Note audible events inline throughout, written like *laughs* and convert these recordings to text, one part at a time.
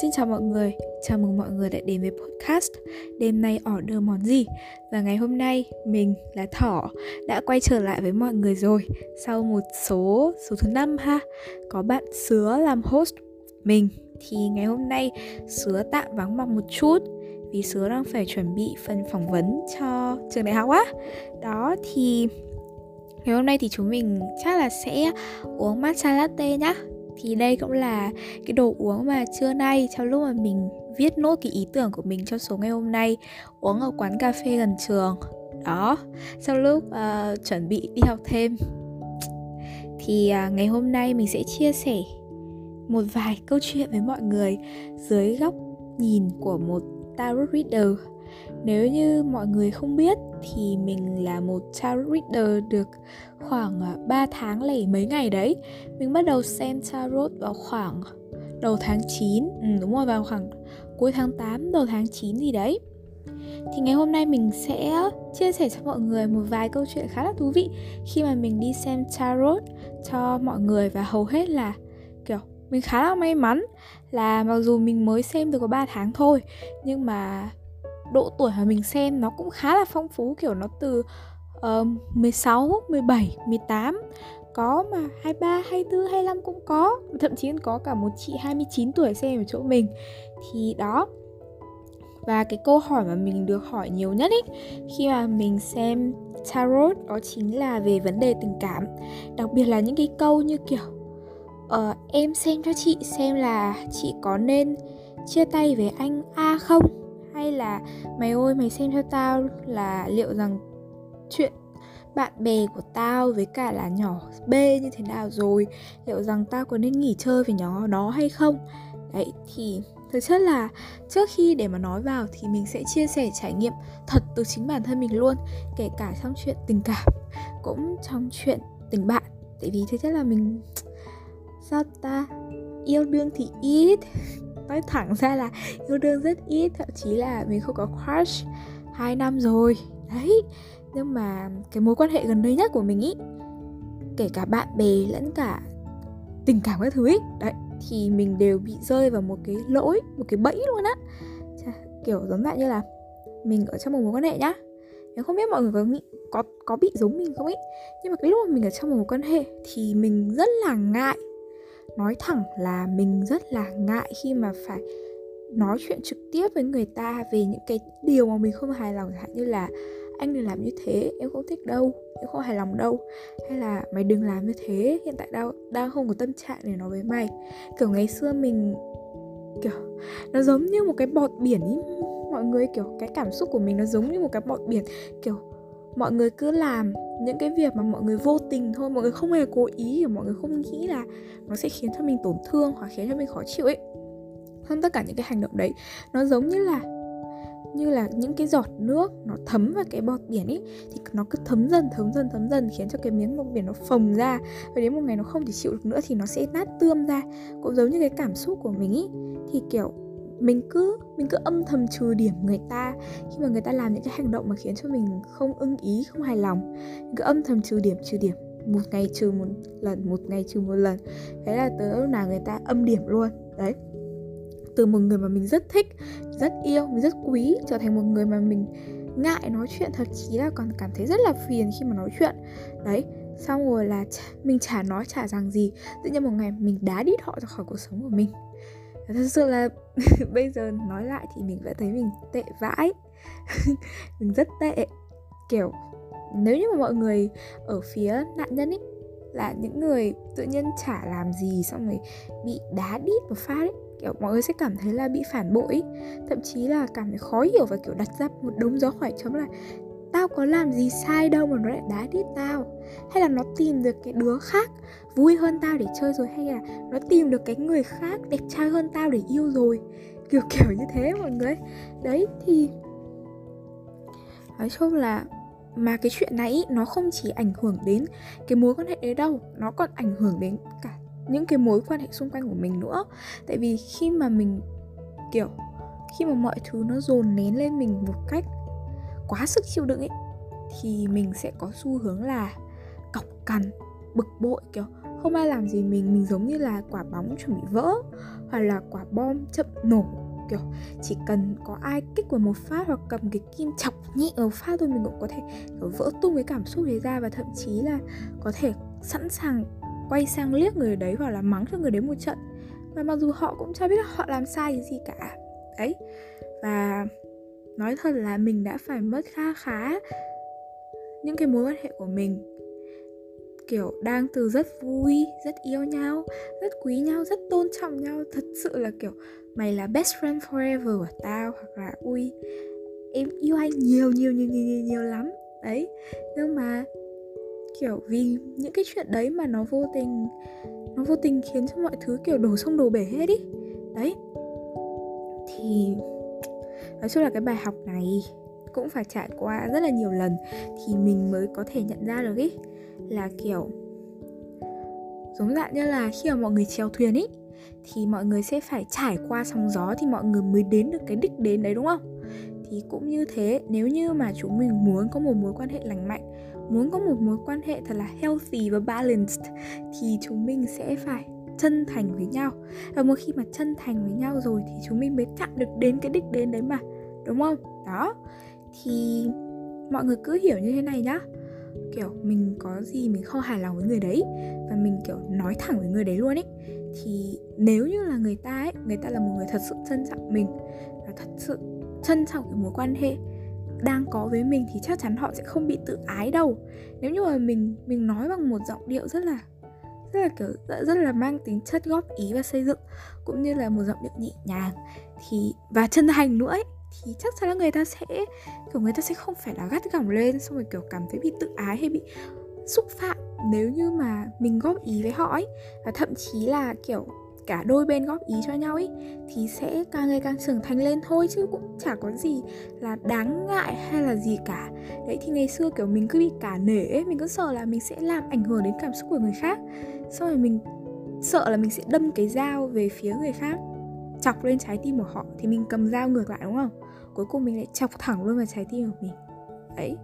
Xin chào mọi người, chào mừng mọi người đã đến với podcast Đêm nay order món gì. Và ngày hôm nay mình là Thỏ đã quay trở lại với mọi người rồi. Sau một số, số thứ năm ha Có bạn Sứa làm host. Mình Thì ngày hôm nay Sứa tạm vắng mặt một chút Vì Sứa đang phải chuẩn bị phần phỏng vấn cho trường đại học á. Đó thì Ngày hôm nay thì chúng mình chắc là sẽ uống matcha latte nhá thì đây cũng là cái đồ uống mà trưa nay trong lúc mà mình viết nốt cái ý tưởng của mình cho số ngày hôm nay uống ở quán cà phê gần trường. Đó trong lúc uh, chuẩn bị đi học thêm. Thì uh, ngày hôm nay mình sẽ chia sẻ một vài câu chuyện với mọi người dưới góc nhìn của một tarot reader nếu như mọi người không biết thì mình là một tarot reader được khoảng à, 3 tháng lẻ mấy ngày đấy. Mình bắt đầu xem tarot vào khoảng đầu tháng 9 ừ, Đúng rồi, vào khoảng cuối tháng 8, đầu tháng 9 gì đấy. Thì ngày hôm nay mình sẽ chia sẻ cho mọi người một vài câu chuyện khá là thú vị khi mà mình đi xem tarot cho mọi người và hầu hết là kiểu mình khá là may mắn là mặc dù mình mới xem được có 3 tháng thôi nhưng mà độ tuổi mà mình xem nó cũng khá là phong phú kiểu nó từ uh, 16, 17, 18 có mà 23, 24, 25 cũng có. Thậm chí có cả một chị 29 tuổi xem ở chỗ mình. Thì đó. Và cái câu hỏi mà mình được hỏi nhiều nhất ý khi mà mình xem tarot đó chính là về vấn đề tình cảm. Đặc biệt là những cái câu như kiểu uh, em xem cho chị xem là chị có nên chia tay với anh A không? Hay là mày ơi, mày xem theo tao là liệu rằng chuyện bạn bè của tao với cả là nhỏ B như thế nào rồi, liệu rằng tao có nên nghỉ chơi với nhỏ đó hay không? Đấy, thì thực chất là trước khi để mà nói vào thì mình sẽ chia sẻ trải nghiệm thật từ chính bản thân mình luôn, kể cả trong chuyện tình cảm cũng trong chuyện tình bạn. Tại vì thực chất là mình, sao ta, yêu đương thì ít. *laughs* nói thẳng ra là yêu đương rất ít, thậm chí là mình không có crush hai năm rồi. Đấy, nhưng mà cái mối quan hệ gần đây nhất của mình ý, kể cả bạn bè lẫn cả tình cảm các thứ ý, đấy, thì mình đều bị rơi vào một cái lỗi, một cái bẫy luôn á. Kiểu giống dạng như là mình ở trong một mối quan hệ nhá. Nếu không biết mọi người có nghĩ, có có bị giống mình không ý? Nhưng mà cái lúc mà mình ở trong một mối quan hệ thì mình rất là ngại nói thẳng là mình rất là ngại khi mà phải nói chuyện trực tiếp với người ta về những cái điều mà mình không hài lòng, chẳng như là anh đừng làm như thế, em không thích đâu, em không hài lòng đâu. Hay là mày đừng làm như thế, hiện tại đâu đang không có tâm trạng để nói với mày. Kiểu ngày xưa mình, kiểu, nó giống như một cái bọt biển ý. Mọi người, kiểu, cái cảm xúc của mình nó giống như một cái bọt biển, kiểu mọi người cứ làm những cái việc mà mọi người vô tình thôi, mọi người không hề cố ý, mọi người không nghĩ là nó sẽ khiến cho mình tổn thương hoặc khiến cho mình khó chịu ấy. Hơn tất cả những cái hành động đấy, nó giống như là như là những cái giọt nước nó thấm vào cái bọt biển ấy, thì nó cứ thấm dần thấm dần thấm dần khiến cho cái miếng bọt biển nó phồng ra. Và đến một ngày nó không thể chịu được nữa thì nó sẽ nát tươm ra. Cũng giống như cái cảm xúc của mình ấy thì, kiểu mình cứ mình cứ âm thầm trừ điểm người ta. Khi mà người ta làm những cái hành động mà khiến cho mình không ưng ý, không hài lòng, mình cứ âm thầm trừ điểm trừ điểm. Một ngày trừ một lần, một ngày trừ một lần. Thế là từ lúc nào người ta âm điểm luôn. Đấy. Từ một người mà mình rất thích, rất yêu, mình rất quý trở thành một người mà mình ngại nói chuyện, thậm chí là còn cảm thấy rất là phiền khi mà nói chuyện. Đấy. Xong rồi là mình chả nói chả rằng gì. Tự nhiên một ngày mình đá đít họ ra khỏi cuộc sống của mình thật sự là *laughs* bây giờ nói lại thì mình vẫn thấy mình tệ vãi. *laughs* Mình rất tệ. Kiểu, nếu như mà mọi người ở phía nạn nhân ấy là những người tự nhiên chả làm gì xong rồi bị đá đít một phát ấy kiểu, mọi người sẽ cảm thấy là bị phản bội thậm chí là cảm thấy khó hiểu và, kiểu, đặt ra một đống gió hỏi chấm là tao có làm gì sai đâu mà nó lại đá đít tao? Hay là nó tìm được cái đứa khác vui hơn tao để chơi rồi? Hay là nó tìm được cái người khác đẹp trai hơn tao để yêu rồi? Kiểu kiểu như thế mọi người. Đấy, thì nói chung là mà cái chuyện này nó không chỉ ảnh hưởng đến cái mối quan hệ đấy đâu, nó còn ảnh hưởng đến cả những cái mối quan hệ xung quanh của mình nữa. Tại vì khi mà mình, kiểu, khi mà mọi thứ nó dồn nén lên mình một cách quá sức chịu đựng ấy, thì mình sẽ có xu hướng là cọc cằn, bực bội, kiểu, không ai làm gì mình mình giống như là quả bóng chuẩn bị vỡ, hoặc là quả bom chậm nổ, kiểu, chỉ cần có ai kích vào một phát hoặc cầm cái kim chọc nhẹ ở phát thôi mình cũng có thể, kiểu, vỡ tung cái cảm xúc đấy ra và thậm chí là có thể sẵn sàng quay sang liếc người đấy hoặc là mắng cho người đấy một trận. Và mặc dù họ cũng chưa biết họ làm sai cái gì cả. Đấy. Và nói thật là mình đã phải mất kha khá những cái mối quan hệ của mình. Kiểu đang từ rất vui rất yêu nhau rất quý nhau rất tôn trọng nhau. Thật sự là kiểu mày là best friend forever của tao hoặc là ui em yêu anh nhiều nhiều nhiều nhiều nhiều, nhiều lắm. Đấy. Nhưng mà kiểu vì những cái chuyện đấy mà nó vô tình nó vô tình khiến cho mọi thứ kiểu đổ sông đổ bể hết đi đấy. Thì nói chung là cái bài học này cũng phải trải qua rất là nhiều lần thì mình mới có thể nhận ra được ý. Là kiểu, giống dạng như là khi mà mọi người chèo thuyền ý, thì mọi người sẽ phải trải qua sóng gió thì mọi người mới đến được cái đích đến đấy, đúng không? Thì cũng như thế, nếu như mà chúng mình muốn có một mối quan hệ lành mạnh, muốn có một mối quan hệ thật là healthy và balanced thì chúng mình sẽ phải chân thành với nhau. Và một khi mà chân thành với nhau rồi thì chúng mình mới chạm được đến cái đích đến đấy mà, đúng không? Đó. Thì mọi người cứ hiểu như thế này nhá. Kiểu mình có gì mình không hài lòng với người đấy và mình, kiểu, nói thẳng với người đấy luôn ấy, thì nếu như là người ta ấy, người ta là một người thật sự trân trọng mình và thật sự trân trọng cái mối quan hệ đang có với mình thì chắc chắn họ sẽ không bị tự ái đâu. Nếu như mà mình mình nói bằng một giọng điệu rất là rất là kiểu rất, rất là mang tính chất góp ý và xây dựng cũng như là một giọng điệu nhẹ nhàng. Thì và chân thành nữa ấy, thì chắc chắn là người ta sẽ kiểu người ta sẽ không phải là gắt gỏng lên xong rồi kiểu cảm thấy bị tự ái hay bị xúc phạm nếu như mà mình góp ý với họ ấy. Và thậm chí là kiểu cả đôi bên góp ý cho nhau ấy, thì sẽ càng ngày càng trưởng thành lên thôi, chứ cũng chả có gì là đáng ngại hay là gì cả. Đấy, thì ngày xưa, kiểu, mình cứ bị cả nể ấy, mình cứ sợ là mình sẽ làm ảnh hưởng đến cảm xúc của người khác. Xong rồi mình sợ là mình sẽ đâm cái dao về phía người khác, chọc lên trái tim của họ, thì mình cầm dao ngược lại, đúng không? Cuối cùng mình lại chọc thẳng luôn vào trái tim của mình. Đấy,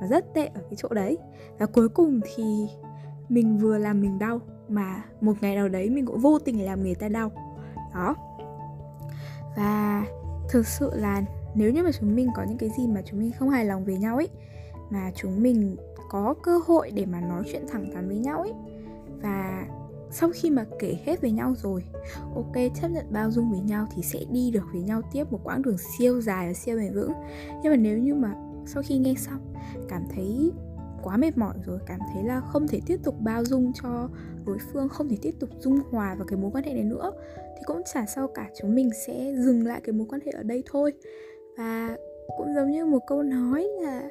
và rất tệ ở cái chỗ đấy. Và cuối cùng thì mình vừa làm mình đau mà một ngày nào đấy mình cũng vô tình làm người ta đau. Đó. Và thực sự là nếu như mà chúng mình có những cái gì mà chúng mình không hài lòng về nhau ấy, mà chúng mình có cơ hội để mà nói chuyện thẳng thắn với nhau ấy, và sau khi mà kể hết với nhau rồi, ok, chấp nhận bao dung với nhau thì sẽ đi được với nhau tiếp một quãng đường siêu dài và siêu bền vững. Nhưng mà nếu như mà sau khi nghe xong, cảm thấy quá mệt mỏi rồi, cảm thấy là không thể tiếp tục bao dung cho đối phương, không thể tiếp tục dung hòa vào cái mối quan hệ này nữa. Thì cũng chả sao cả, chúng mình sẽ dừng lại cái mối quan hệ ở đây thôi. Và cũng giống như một câu nói là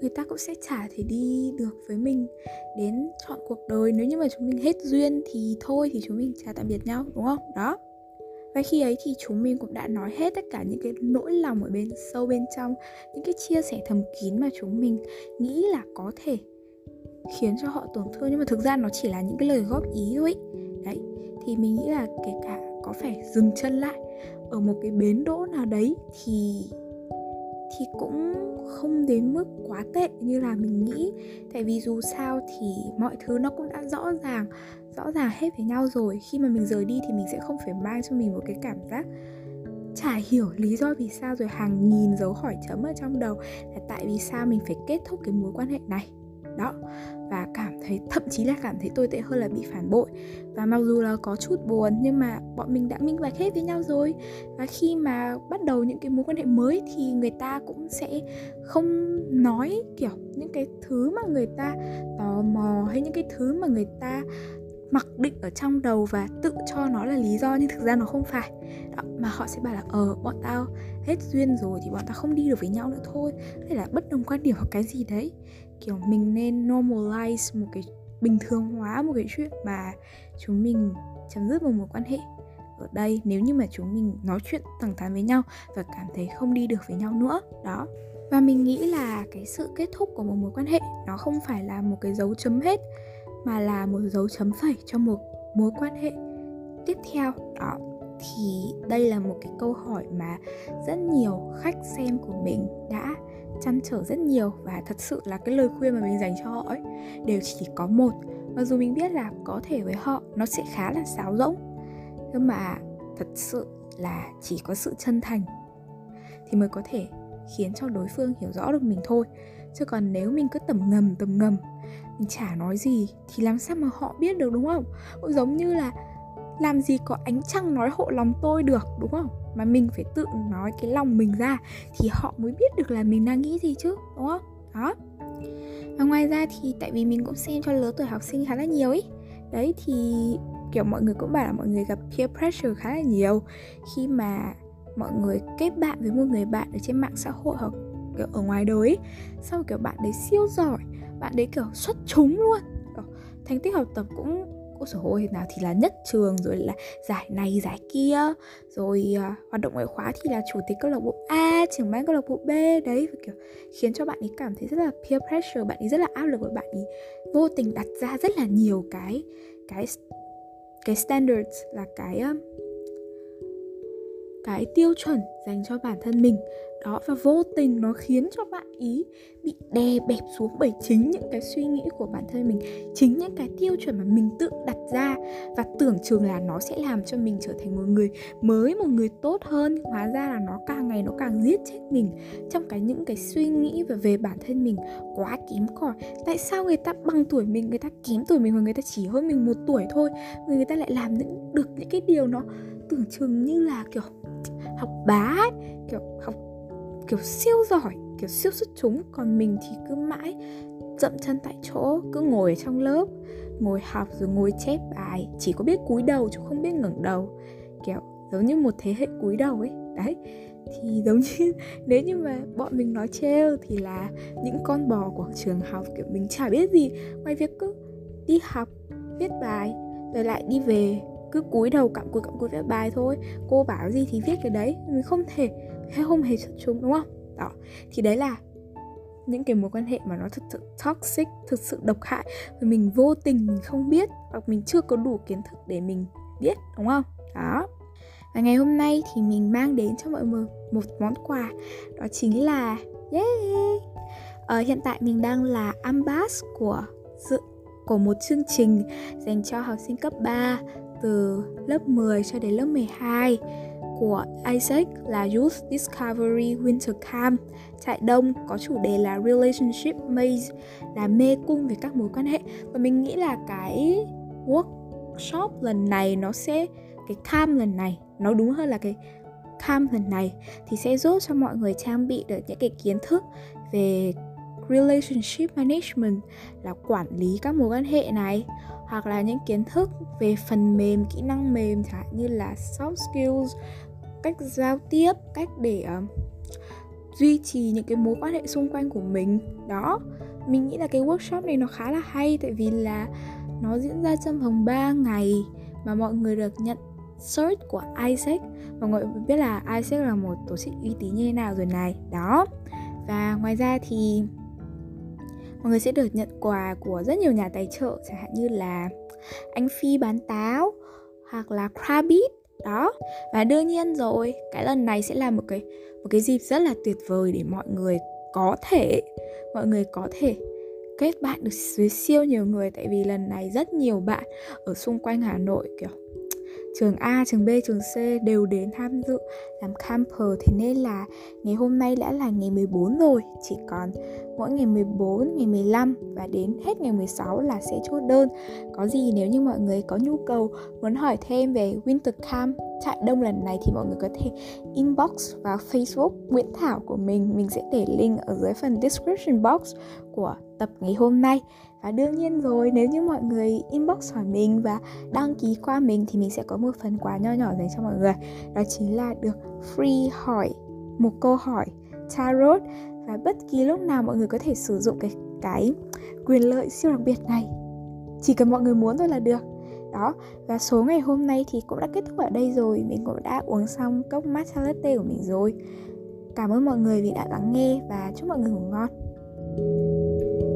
người ta cũng sẽ chả thể đi được với mình đến chọn cuộc đời. Nếu như mà chúng mình hết duyên thì thôi, thì chúng mình chào tạm biệt nhau, đúng không? Đó và khi ấy thì chúng mình cũng đã nói hết tất cả những cái nỗi lòng ở bên, sâu bên trong, những cái chia sẻ thầm kín mà chúng mình nghĩ là có thể khiến cho họ tổn thương. Nhưng mà thực ra nó chỉ là những cái lời góp ý thôi. Đấy, thì mình nghĩ là kể cả có phải dừng chân lại ở một cái bến đỗ nào đấy thì thì cũng không đến mức quá tệ như là mình nghĩ. Tại vì dù sao thì mọi thứ nó cũng đã rõ ràng rõ ràng hết với nhau rồi. Khi mà mình rời đi thì mình sẽ không phải mang cho mình một cái cảm giác chả hiểu lý do vì sao rồi hàng nghìn dấu hỏi chấm ở trong đầu là tại vì sao mình phải kết thúc cái mối quan hệ này đó. Và cảm thấy thậm chí là cảm thấy tồi tệ hơn là bị phản bội. Và mặc dù là có chút buồn nhưng mà bọn mình đã minh bạch hết với nhau rồi. Và khi mà bắt đầu những cái mối quan hệ mới thì người ta cũng sẽ không nói kiểu những cái thứ mà người ta tò mò hay những cái thứ mà người ta mặc định ở trong đầu và tự cho nó là lý do nhưng thực ra nó không phải. Đó, mà họ sẽ bảo là ờ bọn tao hết duyên rồi thì bọn tao không đi được với nhau nữa thôi. Hay là bất đồng quan điểm hoặc cái gì đấy kiểu mình nên normalize một cái bình thường hóa một cái chuyện mà chúng mình chấm dứt một mối quan hệ ở đây. Nếu như mà chúng mình nói chuyện thẳng thắn với nhau và cảm thấy không đi được với nhau nữa, đó. Và mình nghĩ là cái sự kết thúc của một mối quan hệ nó không phải là một cái dấu chấm hết, mà là một dấu chấm phẩy cho một mối quan hệ tiếp theo, đó thì đây là một cái câu hỏi mà rất nhiều khách xem của mình đã chăn trở rất nhiều và thật sự là cái lời khuyên mà mình dành cho họ ấy, đều chỉ có một. Mặc dù mình biết là có thể với họ nó sẽ khá là sáo rỗng, nhưng mà thật sự là chỉ có sự chân thành thì mới có thể khiến cho đối phương hiểu rõ được mình thôi. Chứ còn nếu mình cứ tầm ngầm tầm ngầm, mình chả nói gì thì làm sao mà họ biết được, đúng không? Cũng giống như là làm gì có ánh trăng nói hộ lòng tôi được, đúng không? Mà mình phải tự nói cái lòng mình ra thì họ mới biết được là mình đang nghĩ gì chứ, đúng không? Đó. Và ngoài ra thì tại vì mình cũng xem cho lứa tuổi học sinh khá là nhiều ấy đấy, thì kiểu mọi người cũng bảo là mọi người gặp peer pressure khá là nhiều. Khi mà mọi người kết bạn với một người bạn ở trên mạng xã hội hoặc kiểu ở ngoài đời ấy. xong kiểu bạn đấy siêu giỏi, bạn đấy kiểu xuất chúng luôn. Thành tích học tập cũng ôi dồi ôi nào thì là nhất trường rồi là giải này giải kia. Rồi uh, hoạt động ngoại khóa thì là chủ tịch câu lạc bộ A trưởng ban câu lạc bộ B đấy và kiểu khiến cho bạn ấy cảm thấy rất là peer pressure bạn ấy rất là áp lực và bạn ấy vô tình đặt ra rất là nhiều cái cái cái standards là cái uh, cái tiêu chuẩn dành cho bản thân mình. Đó, và vô tình nó khiến cho bạn ý bị đè bẹp xuống bởi chính những cái suy nghĩ của bản thân mình, chính những cái tiêu chuẩn mà mình tự đặt ra. Và tưởng chừng là nó sẽ làm cho mình trở thành một người mới, một người tốt hơn. Hóa ra là nó càng ngày nó càng giết chết mình trong cái những cái suy nghĩ về về bản thân mình quá kém cỏi. Tại sao người ta bằng tuổi mình, người ta kém tuổi mình và người ta chỉ hơn mình một tuổi thôi người ta lại làm những, được những cái điều nó tưởng chừng như là kiểu học bá ấy, kiểu học kiểu siêu giỏi kiểu siêu xuất chúng. Còn mình thì cứ mãi dậm chân tại chỗ cứ ngồi ở trong lớp ngồi học rồi ngồi chép bài chỉ có biết cúi đầu chứ không biết ngẩng đầu. Kiểu giống như một thế hệ cúi đầu ấy. Đấy thì giống như *laughs* nếu như mà bọn mình nói trêu thì là những con bò của trường học kiểu mình chả biết gì. Ngoài việc cứ đi học viết bài rồi lại đi về cứ cúi đầu cặm cúi cặm cúi viết bài thôi. Cô bảo gì thì viết cái đấy mình không thể hay không hề xuất chúng đúng không? Đó thì đấy là những cái mối quan hệ mà nó thật sự toxic thực sự độc hại và mình vô tình mình không biết hoặc mình chưa có đủ kiến thức để mình biết đúng không? Đó. Và ngày hôm nay thì mình mang đến cho mọi người một món quà đó chính là yeah ờ, hiện tại mình đang là ambass của dự của một chương trình dành cho học sinh cấp 3 từ lớp 10 cho đến lớp 12 của Isaac là Youth Discovery Winter Camp. Trại đông có chủ đề là Relationship Maze, là mê cung về các mối quan hệ. Và mình nghĩ là cái workshop lần này nó sẽ, cái camp lần này, nó đúng hơn là cái camp lần này, thì sẽ giúp cho mọi người trang bị được những cái kiến thức về relationship management là quản lý các mối quan hệ này hoặc là những kiến thức về phần mềm kỹ năng mềm chẳng hạn như là soft skills cách giao tiếp cách để uh, duy trì những cái mối quan hệ xung quanh của mình. Đó mình nghĩ là cái workshop này nó khá là hay tại vì là nó diễn ra trong vòng 3 ngày mà mọi người được nhận search của Isaac. Mọi người biết là Isaac là một tổ chức uy tín như thế nào rồi này. Đó và ngoài ra thì mọi người sẽ được nhận quà của rất nhiều nhà tài trợ, chẳng hạn như là anh Phi bán táo hoặc là Crabit đó. Và đương nhiên rồi, cái lần này sẽ là một cái một cái dịp rất là tuyệt vời để mọi người có thể, mọi người có thể kết bạn được với siêu nhiều người, tại vì lần này rất nhiều bạn ở xung quanh Hà Nội, kiểu trường A, trường B, trường C đều đến tham dự làm camper. Thế nên là ngày hôm nay đã là ngày 14 rồi. Chỉ còn mỗi ngày 14, ngày 15 và đến hết ngày 16 là sẽ chốt đơn. Có gì nếu như mọi người có nhu cầu muốn hỏi thêm về Winter Camp trại đông lần này thì mọi người có thể inbox vào Facebook Nguyễn Thảo của mình. Mình sẽ để link ở dưới phần description box của tập ngày hôm nay và đương nhiên rồi, nếu như mọi người inbox hỏi mình và đăng ký qua mình thì mình sẽ có một phần quà nho nhỏ dành cho mọi người. Đó chính là được free hỏi, một câu hỏi, tarot. Và bất kỳ lúc nào mọi người có thể sử dụng cái cái quyền lợi siêu đặc biệt này. Chỉ cần mọi người muốn thôi là được. Đó, và số ngày hôm nay thì cũng đã kết thúc ở đây rồi. Mình cũng đã uống xong cốc matcha latte của mình rồi. Cảm ơn mọi người vì đã lắng nghe và chúc mọi người ngủ ngon. thank you